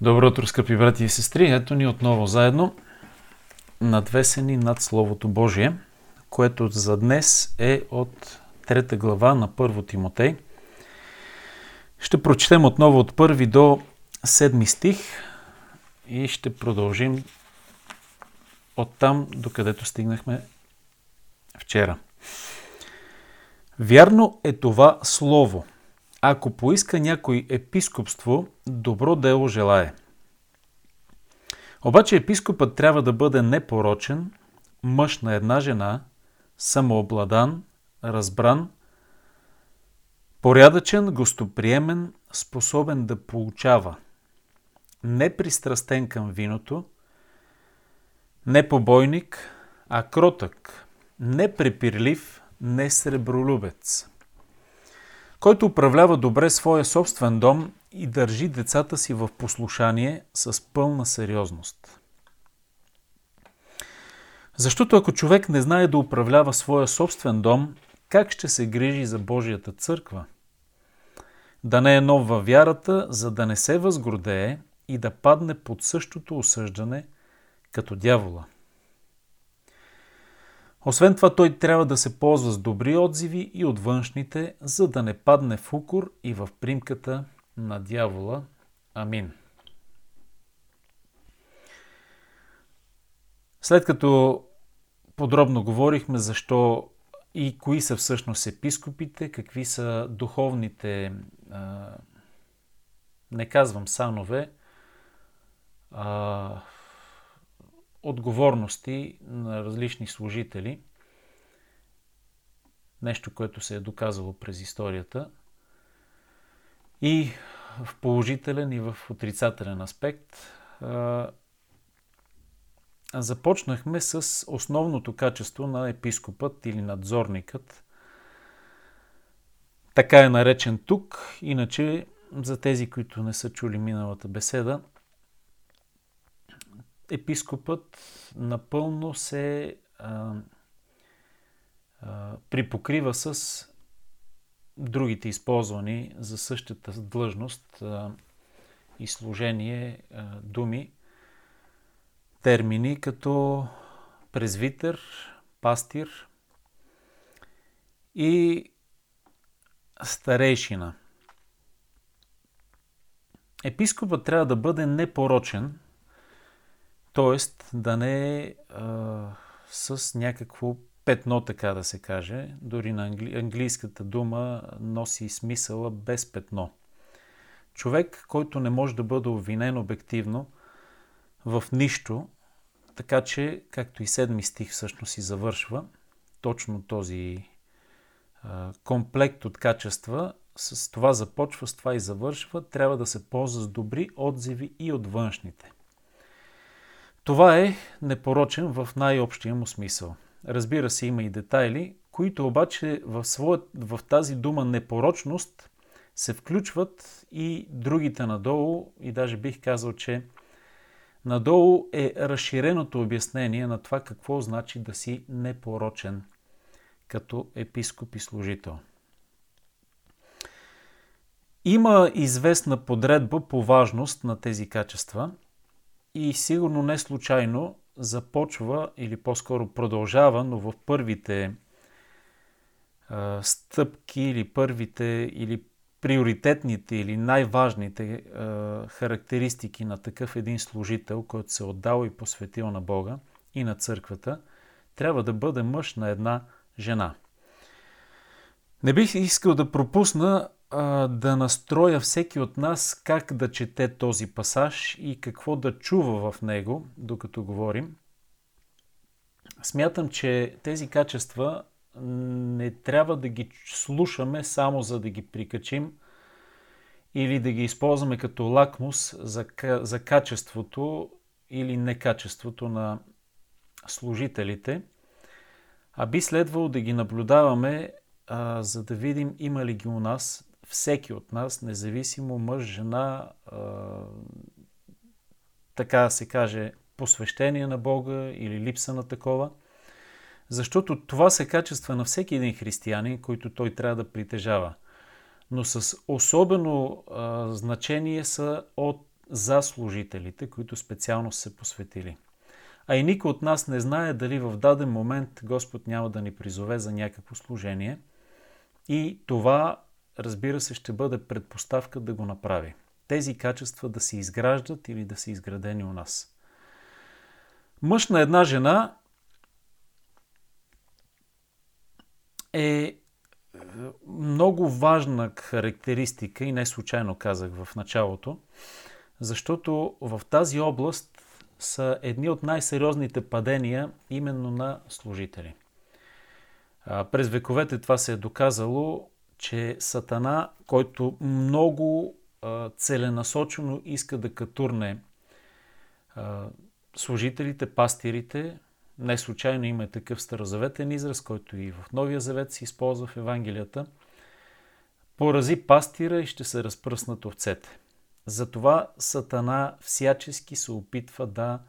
Добро утро, скъпи брати и сестри! Ето ни отново заедно, надвесени над Словото Божие, което за днес е от трета глава на първо Тимотей. Ще прочетем отново от първи до седми стих и ще продължим от там, докъдето стигнахме вчера. Вярно е това слово – ако поиска някой епископство, добро дело желае. Обаче епископът трябва да бъде непорочен, мъж на една жена, самообладан, разбран, порядъчен, гостоприемен, способен да получава, непристрастен към виното, не побойник, а кротък, не препирлив, не сребролюбец който управлява добре своя собствен дом и държи децата си в послушание с пълна сериозност. Защото ако човек не знае да управлява своя собствен дом, как ще се грижи за Божията църква? Да не е нов във вярата, за да не се възгордее и да падне под същото осъждане като дявола. Освен това, той трябва да се ползва с добри отзиви и от външните, за да не падне в укор и в примката на дявола. Амин. След като подробно говорихме защо и кои са всъщност епископите, какви са духовните, не казвам санове, отговорности на различни служители. Нещо, което се е доказало през историята. И в положителен и в отрицателен аспект. Започнахме с основното качество на епископът или надзорникът. Така е наречен тук, иначе за тези, които не са чули миналата беседа, епископът напълно се а, а, припокрива с другите използвани за същата длъжност а, и служение а, думи, термини като презвитър, пастир и старейшина. Епископът трябва да бъде непорочен, Тоест да не е с някакво петно, така да се каже. Дори на англи... английската дума носи смисъла без петно. Човек, който не може да бъде обвинен обективно в нищо, така че, както и седми стих всъщност и завършва, точно този а, комплект от качества, с това започва, с това и завършва, трябва да се ползва с добри отзиви и от външните. Това е непорочен в най-общия му смисъл. Разбира се, има и детайли, които обаче в, своя, в тази дума непорочност се включват и другите надолу, и даже бих казал, че надолу е разширеното обяснение на това какво значи да си непорочен като епископ и служител. Има известна подредба по важност на тези качества – и сигурно не случайно започва или по-скоро продължава, но в първите а, стъпки или първите или приоритетните или най-важните а, характеристики на такъв един служител, който се е отдал и посветил на Бога и на църквата, трябва да бъде мъж на една жена. Не бих искал да пропусна а, да настроя всеки от нас как да чете този пасаж и какво да чува в него, докато говорим. Смятам, че тези качества не трябва да ги слушаме само за да ги прикачим или да ги използваме като лакмус за, за качеството или некачеството на служителите, а би следвало да ги наблюдаваме, а, за да видим има ли ги у нас всеки от нас, независимо мъж, жена, така се каже, посвещение на Бога или липса на такова. Защото това са качества на всеки един християнин, които той трябва да притежава. Но с особено а, значение са от за служителите, които специално са посветили. А и никой от нас не знае дали в даден момент Господ няма да ни призове за някакво служение. И това, разбира се, ще бъде предпоставка да го направи. Тези качества да се изграждат или да са изградени у нас. Мъж на една жена е много важна характеристика и не случайно казах в началото, защото в тази област са едни от най-сериозните падения именно на служители. През вековете това се е доказало, че Сатана, който много целенасочено иска да катурне служителите, пастирите, не случайно има такъв старозаветен израз, който и в Новия Завет се използва в Евангелията. Порази пастира и ще се разпръснат овцете. Затова Сатана всячески се опитва да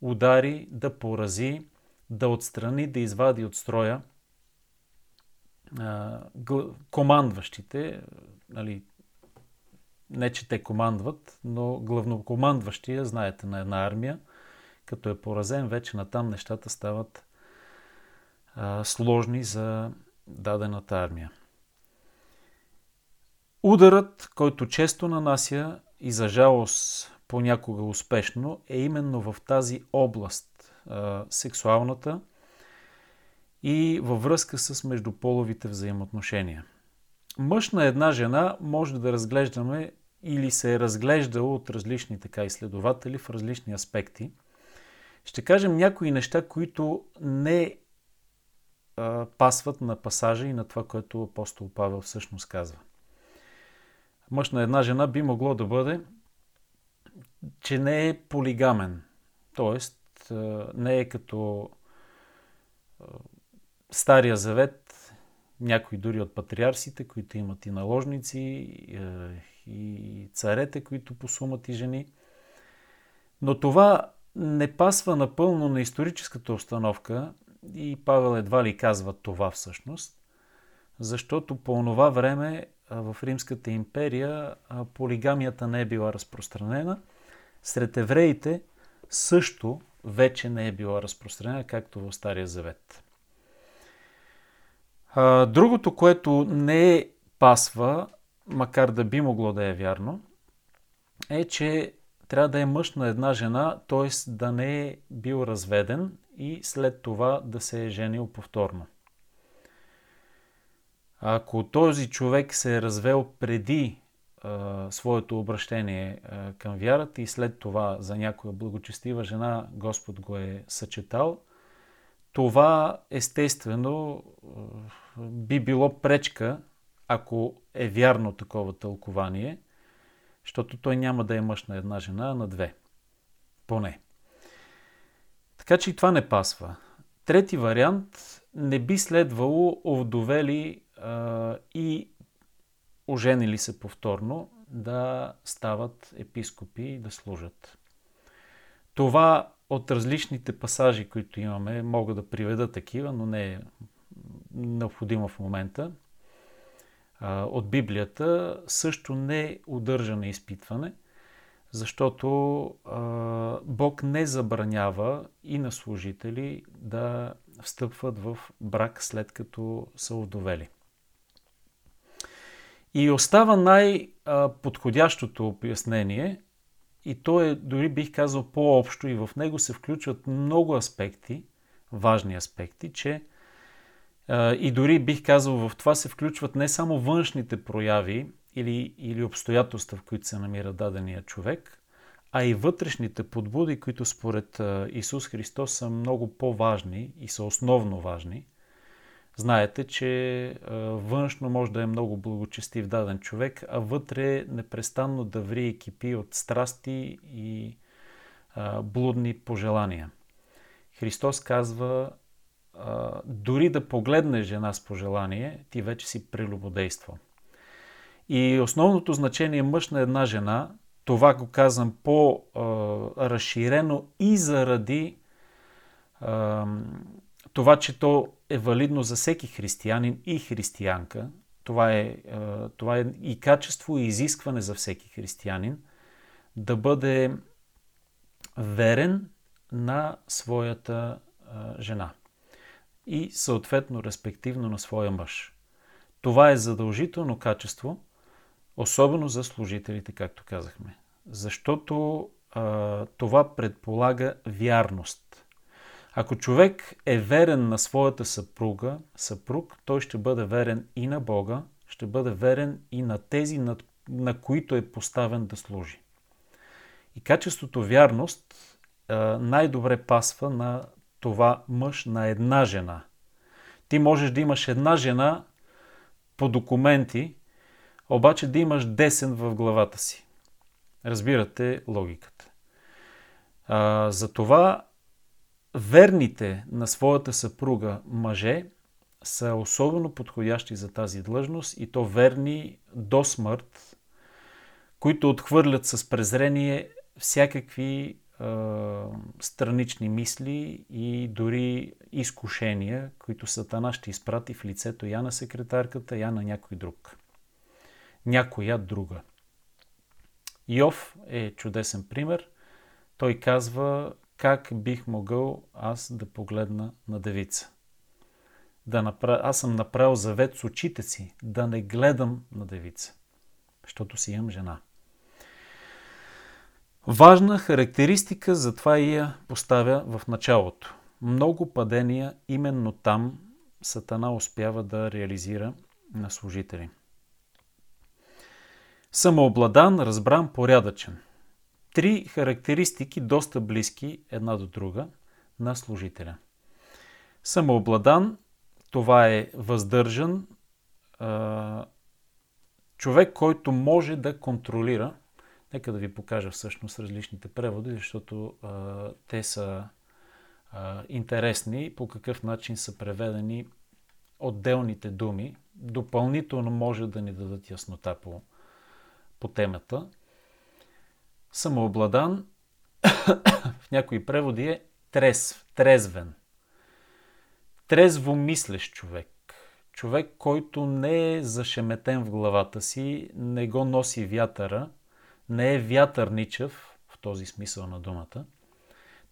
удари, да порази, да отстрани, да извади от строя командващите, нали, не че те командват, но главнокомандващия, знаете, на една армия, като е поразен, вече натам нещата стават а, сложни за дадената армия. Ударът, който често нанася и за жалост понякога успешно, е именно в тази област, а, сексуалната и във връзка с междуполовите взаимоотношения. Мъж на една жена може да разглеждаме или се е разглеждал от различни така изследователи в различни аспекти – ще кажем някои неща, които не а, пасват на пасажа и на това, което апостол Павел всъщност казва. Мъж на една жена би могло да бъде, че не е полигамен. Тоест, не е като Стария завет, някои дори от патриарсите, които имат и наложници, и царете, които посумат и жени. Но това не пасва напълно на историческата установка и Павел едва ли казва това всъщност, защото по това време в Римската империя полигамията не е била разпространена. Сред евреите също вече не е била разпространена, както в Стария Завет. Другото, което не е пасва, макар да би могло да е вярно, е, че трябва да е мъж на една жена, т.е. да не е бил разведен и след това да се е женил повторно. Ако този човек се е развел преди а, своето обращение а, към вярата и след това за някоя благочестива жена Господ го е съчетал, това естествено би било пречка, ако е вярно такова тълкование – защото той няма да е мъж на една жена, а на две. Поне. Така че и това не пасва. Трети вариант не би следвало овдовели а, и оженили се повторно да стават епископи и да служат. Това от различните пасажи, които имаме, мога да приведа такива, но не е необходимо в момента от Библията също не удържа на изпитване, защото Бог не забранява и на служители да встъпват в брак след като са удовели. И остава най-подходящото обяснение, и то е, дори бих казал, по-общо, и в него се включват много аспекти, важни аспекти, че и дори бих казал, в това се включват не само външните прояви или, или обстоятелства, в които се намира дадения човек, а и вътрешните подбуди, които според Исус Христос са много по-важни и са основно важни. Знаете, че външно може да е много благочестив даден човек, а вътре непрестанно да ври и от страсти и блудни пожелания. Христос казва, дори да погледнеш жена с пожелание, ти вече си прелюбодействал. И основното значение мъж на една жена, това го казвам по-разширено и заради това, че то е валидно за всеки християнин и християнка. Това е, а, това е и качество и изискване за всеки християнин да бъде верен на своята а, жена и съответно респективно на своя мъж. Това е задължително качество, особено за служителите, както казахме. Защото а, това предполага вярност. Ако човек е верен на своята съпруга, съпруг, той ще бъде верен и на Бога, ще бъде верен и на тези, на, на които е поставен да служи. И качеството вярност най-добре пасва на това мъж на една жена. Ти можеш да имаш една жена по документи, обаче да имаш десен в главата си. Разбирате логиката. А, затова верните на своята съпруга мъже са особено подходящи за тази длъжност и то верни до смърт, които отхвърлят с презрение всякакви странични мисли и дори изкушения, които Сатана ще изпрати в лицето я на секретарката, я на някой друг. Някоя друга. Йов е чудесен пример. Той казва как бих могъл аз да погледна на девица. Да направя, аз съм направил завет с очите си, да не гледам на девица, защото си имам жена. Важна характеристика, затова и я поставя в началото. Много падения именно там Сатана успява да реализира на служители. Самообладан, разбран, порядъчен. Три характеристики, доста близки една до друга на служителя. Самообладан, това е въздържан, човек, който може да контролира Нека да ви покажа всъщност различните преводи, защото те са интересни по какъв начин са преведени отделните думи. Допълнително може да ни дадат яснота по, по темата. Самообладан в някои преводи е трезв, трезвен. Трезво мислещ човек. Човек, който не е зашеметен в главата си, не го носи вятъра – не е вятърничев в този смисъл на думата.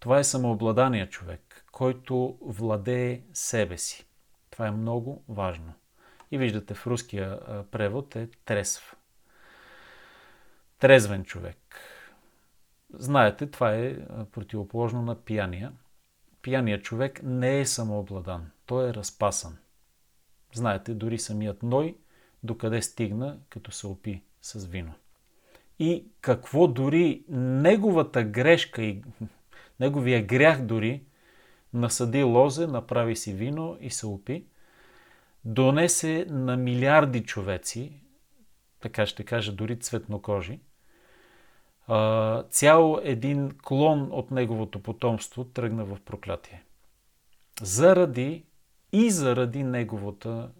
Това е самообладания човек, който владее себе си. Това е много важно. И виждате в руския превод е трезв. Трезвен човек. Знаете, това е противоположно на пияния. Пияният човек не е самообладан. Той е разпасан. Знаете, дори самият Ной докъде стигна, като се опи с вино и какво дори неговата грешка и неговия грях дори насъди лозе, направи си вино и се опи, донесе на милиарди човеци, така ще кажа дори цветнокожи, цял един клон от неговото потомство тръгна в проклятие. Заради и заради неговата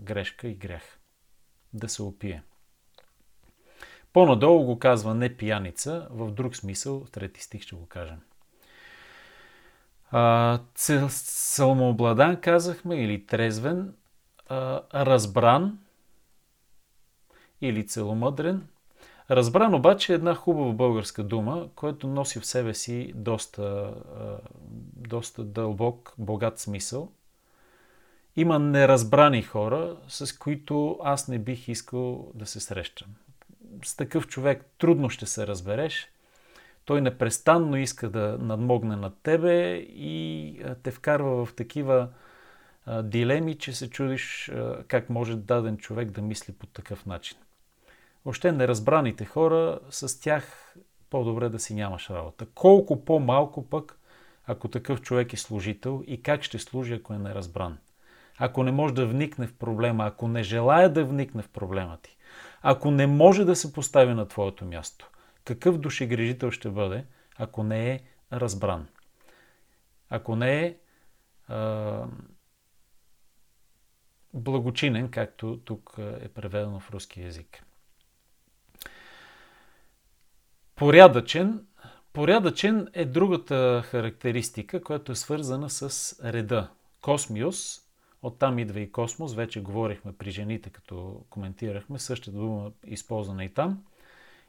грешка и грях. Да се опие. По-надолу го казва не пияница, в друг смисъл, трети стих ще го кажем. А, казахме, или трезвен, а, разбран, или целомъдрен. Разбран обаче е една хубава българска дума, която носи в себе си доста, доста дълбок, богат смисъл. Има неразбрани хора, с които аз не бих искал да се срещам с такъв човек трудно ще се разбереш. Той непрестанно иска да надмогне над тебе и те вкарва в такива дилеми, че се чудиш как може даден човек да мисли по такъв начин. Още неразбраните хора, с тях по-добре да си нямаш работа. Колко по-малко пък, ако такъв човек е служител и как ще служи, ако е неразбран. Ако не може да вникне в проблема, ако не желая да вникне в проблема ти, ако не може да се постави на твоето място? Какъв душегрижител ще бъде, ако не е разбран? Ако не е а, благочинен, както тук е преведено в руски язик. Порядъчен. Порядъчен е другата характеристика, която е свързана с реда. Космиус Оттам идва и космос. Вече говорихме при жените, като коментирахме. Същата дума използвана и там.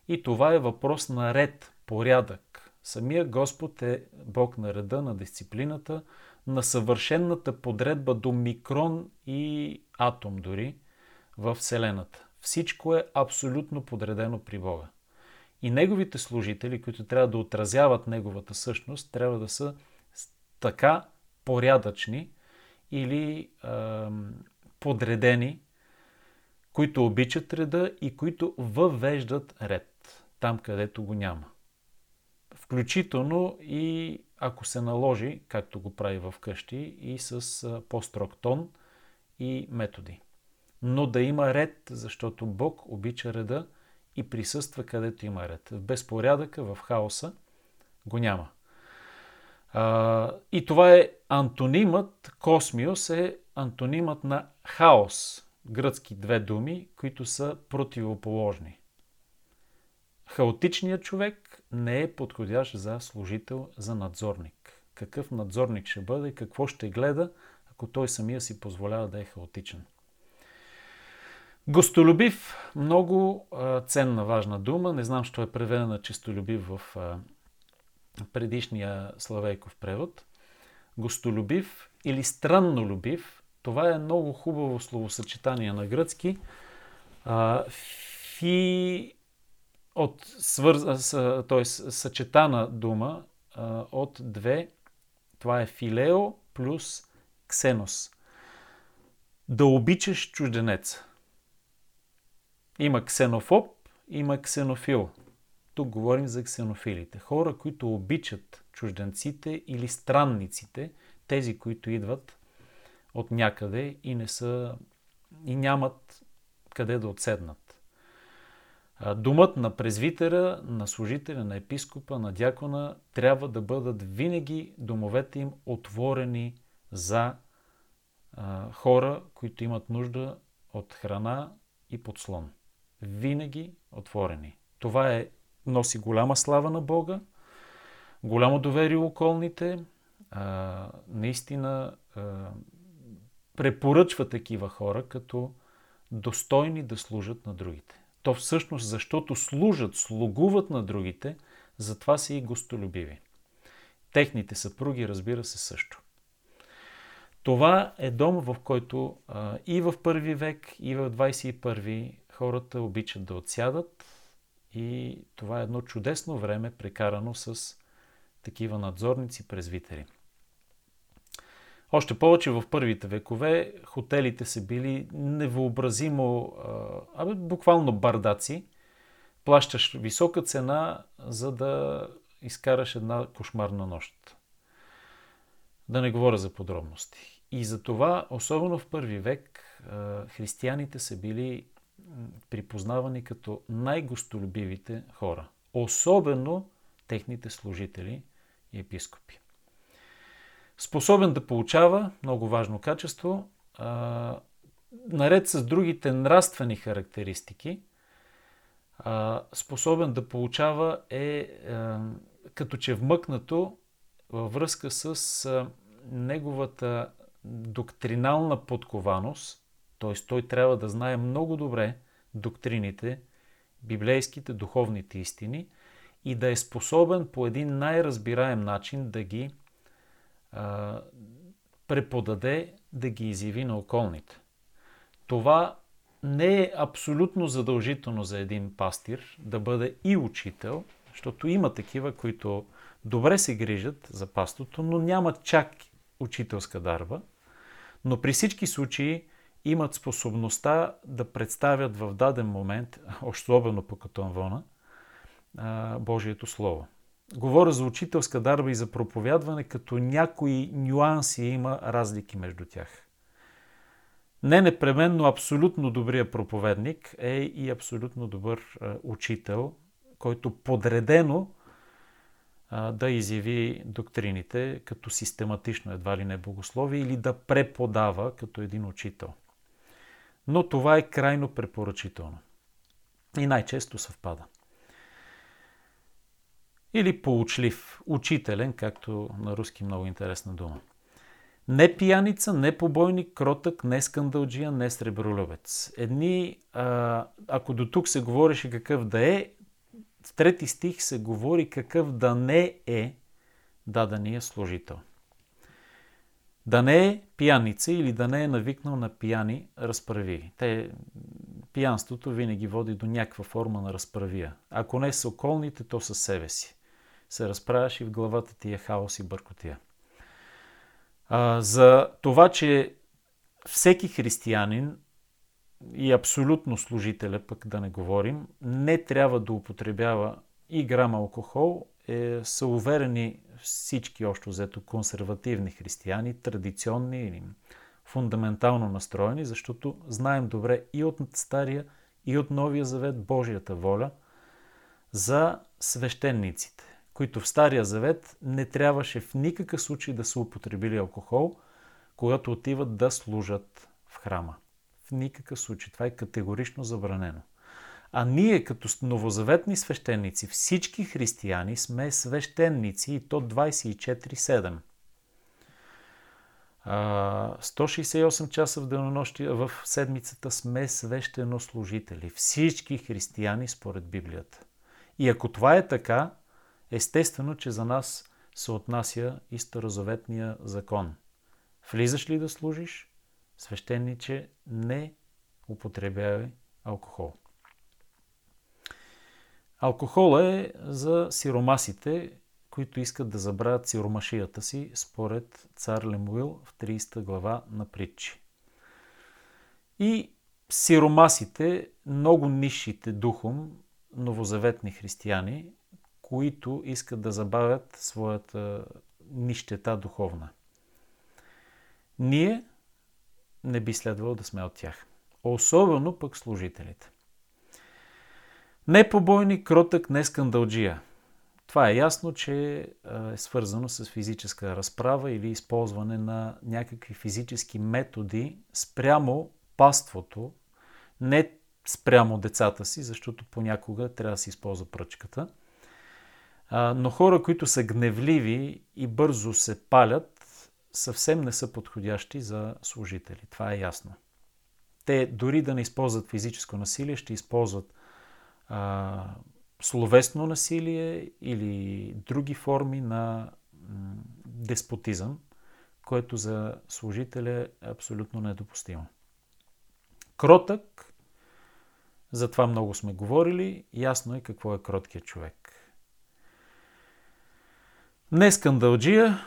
И това е въпрос на ред, порядък. Самия Господ е Бог на реда, на дисциплината, на съвършенната подредба до микрон и атом дори в Вселената. Всичко е абсолютно подредено при Бога. И неговите служители, които трябва да отразяват неговата същност, трябва да са така порядъчни или е, подредени, които обичат реда и които въвеждат ред там, където го няма. Включително и ако се наложи, както го прави в къщи, и с по-строг тон и методи. Но да има ред, защото Бог обича реда и присъства където има ред. В безпорядъка, в хаоса го няма. А, и това е антонимът, космиос е антонимът на хаос. Гръцки две думи, които са противоположни. Хаотичният човек не е подходящ за служител, за надзорник. Какъв надзорник ще бъде, какво ще гледа, ако той самия си позволява да е хаотичен. Гостолюбив, много ценна, важна дума. Не знам, що е преведена чистолюбив в предишния славейков превод. Гостолюбив или страннолюбив, това е много хубаво словосъчетание на гръцки. А, фи от свърз... т.е. съчетана дума от две. Това е филео плюс ксенос. Да обичаш чужденеца. Има ксенофоб, има ксенофил. Тук говорим за ксенофилите. Хора, които обичат чужденците или странниците, тези, които идват от някъде и не са и нямат къде да отседнат. Думът на презвитера, на служителя, на епископа, на дякона трябва да бъдат винаги домовете им отворени за а, хора, които имат нужда от храна и подслон. Винаги отворени. Това е, носи голяма слава на Бога, голямо доверие околните, а, наистина а, препоръчва такива хора като достойни да служат на другите. То всъщност, защото служат, слугуват на другите, затова са и гостолюбиви. Техните съпруги, разбира се, също. Това е дом, в който а, и в първи век, и в 21 хората обичат да отсядат и това е едно чудесно време, прекарано с такива надзорници, презвитери. Още повече в първите векове хотелите са били невъобразимо, абе, буквално бардаци. Плащаш висока цена, за да изкараш една кошмарна нощ. Да не говоря за подробности. И за това, особено в първи век, християните са били припознавани като най-гостолюбивите хора. Особено техните служители и епископи. Способен да получава, много важно качество, а, наред с другите нравствени характеристики, а, способен да получава е а, като че вмъкнато във връзка с неговата доктринална подкованост, т.е. той трябва да знае много добре доктрините, библейските, духовните истини и да е способен по един най-разбираем начин да ги а, преподаде, да ги изяви на околните. Това не е абсолютно задължително за един пастир да бъде и учител, защото има такива, които добре се грижат за пастото, но нямат чак учителска дарба. Но при всички случаи имат способността да представят в даден момент, особено по Катонвона, Божието Слово. Говоря за учителска дарба и за проповядване, като някои нюанси има разлики между тях. Не непременно абсолютно добрия проповедник е и абсолютно добър учител, който подредено да изяви доктрините като систематично едва ли не богословие или да преподава като един учител. Но това е крайно препоръчително. И най-често съвпада. Или получлив, учителен, както на руски много интересна дума. Не пияница, не побойник, кротък, не скандалджия, не сребролюбец. Едни, а, ако до тук се говореше какъв да е, в трети стих се говори какъв да не е дадения служител. Да не е пияница или да не е навикнал на пияни разправи. Те, пиянството винаги води до някаква форма на разправия. Ако не с околните, то със себе си. Се разправяш и в главата ти е хаос и бъркотия. А, за това, че всеки християнин и абсолютно служителя, пък да не говорим, не трябва да употребява и грам алкохол, е, са уверени всички още взето консервативни християни, традиционни или фундаментално настроени, защото знаем добре и от Стария, и от Новия Завет Божията воля за свещениците, които в Стария Завет не трябваше в никакъв случай да са употребили алкохол, когато отиват да служат в храма. В никакъв случай. Това е категорично забранено. А ние като новозаветни свещеници, всички християни сме свещеници и то 24-7. 168 часа в денонощия в седмицата сме свещенослужители. Всички християни според Библията. И ако това е така, естествено, че за нас се отнася и старозаветния закон. Влизаш ли да служиш? Свещениче не употребявай алкохол. Алкохол е за сиромасите, които искат да забравят сиромашията си, според цар Лемуил в 30 глава на притчи. И сиромасите, много нишите духом, новозаветни християни, които искат да забавят своята нищета духовна. Ние не би следвало да сме от тях. Особено пък служителите. Не побойник, кротък, не скандалджия. Това е ясно, че е свързано с физическа разправа или използване на някакви физически методи спрямо паството, не спрямо децата си, защото понякога трябва да се използва пръчката. Но хора, които са гневливи и бързо се палят, съвсем не са подходящи за служители. Това е ясно. Те дори да не използват физическо насилие, ще използват а, словесно насилие или други форми на деспотизъм, което за служителя е абсолютно недопустимо. Кротък, за това много сме говорили, ясно е какво е кроткият човек. Не скандалджия,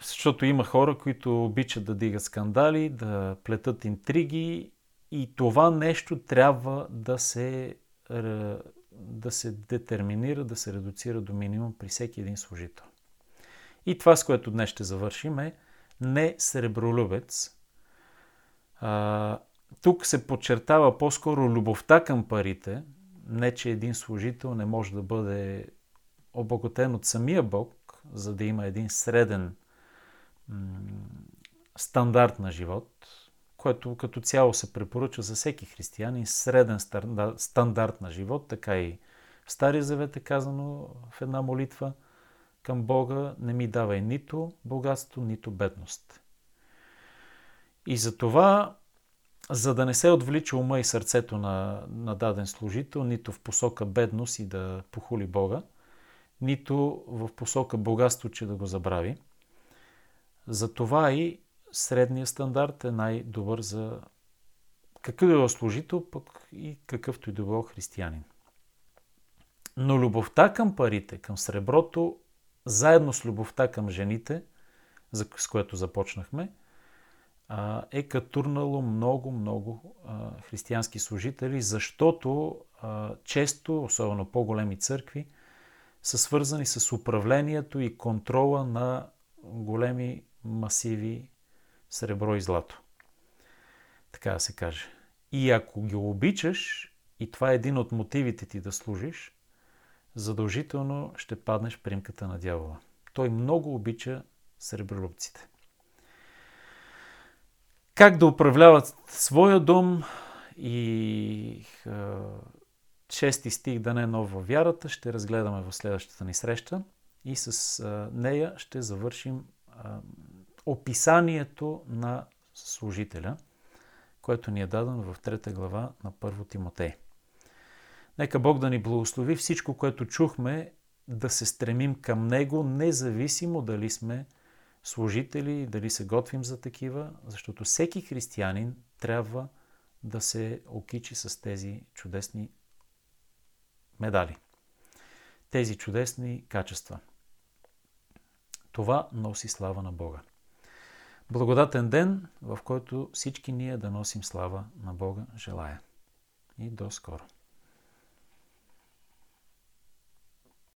защото има хора, които обичат да дигат скандали, да плетат интриги и това нещо трябва да се да се детерминира, да се редуцира до минимум при всеки един служител. И това, с което днес ще завършим е не сребролюбец. А, тук се подчертава по-скоро любовта към парите, не че един служител не може да бъде обогатен от самия Бог, за да има един среден м- стандарт на живот, което като цяло се препоръчва за всеки християнин, среден стандарт на живот, така и в Стария Завет е казано в една молитва към Бога, не ми давай нито богатство, нито бедност. И за това, за да не се отвлича ума и сърцето на, на даден служител, нито в посока бедност и да похули Бога, нито в посока богатство, че да го забрави, за това и средния стандарт е най-добър за какъв е служител, пък и какъвто и да било християнин. Но любовта към парите, към среброто, заедно с любовта към жените, с което започнахме, е катурнало много, много християнски служители, защото често, особено по-големи църкви, са свързани с управлението и контрола на големи масиви сребро и злато. Така да се каже. И ако ги обичаш, и това е един от мотивите ти да служиш, задължително ще паднеш примката на дявола. Той много обича сребролюбците. Как да управляват своя дом и шести стих да не е нов във вярата ще разгледаме в следващата ни среща и с нея ще завършим описанието на служителя, което ни е дадено в трета глава на първо Тимотей. Нека Бог да ни благослови всичко, което чухме, да се стремим към Него, независимо дали сме служители, дали се готвим за такива, защото всеки християнин трябва да се окичи с тези чудесни медали. Тези чудесни качества. Това носи слава на Бога. Благодатен ден, в който всички ние да носим слава на Бога, желая. И до скоро!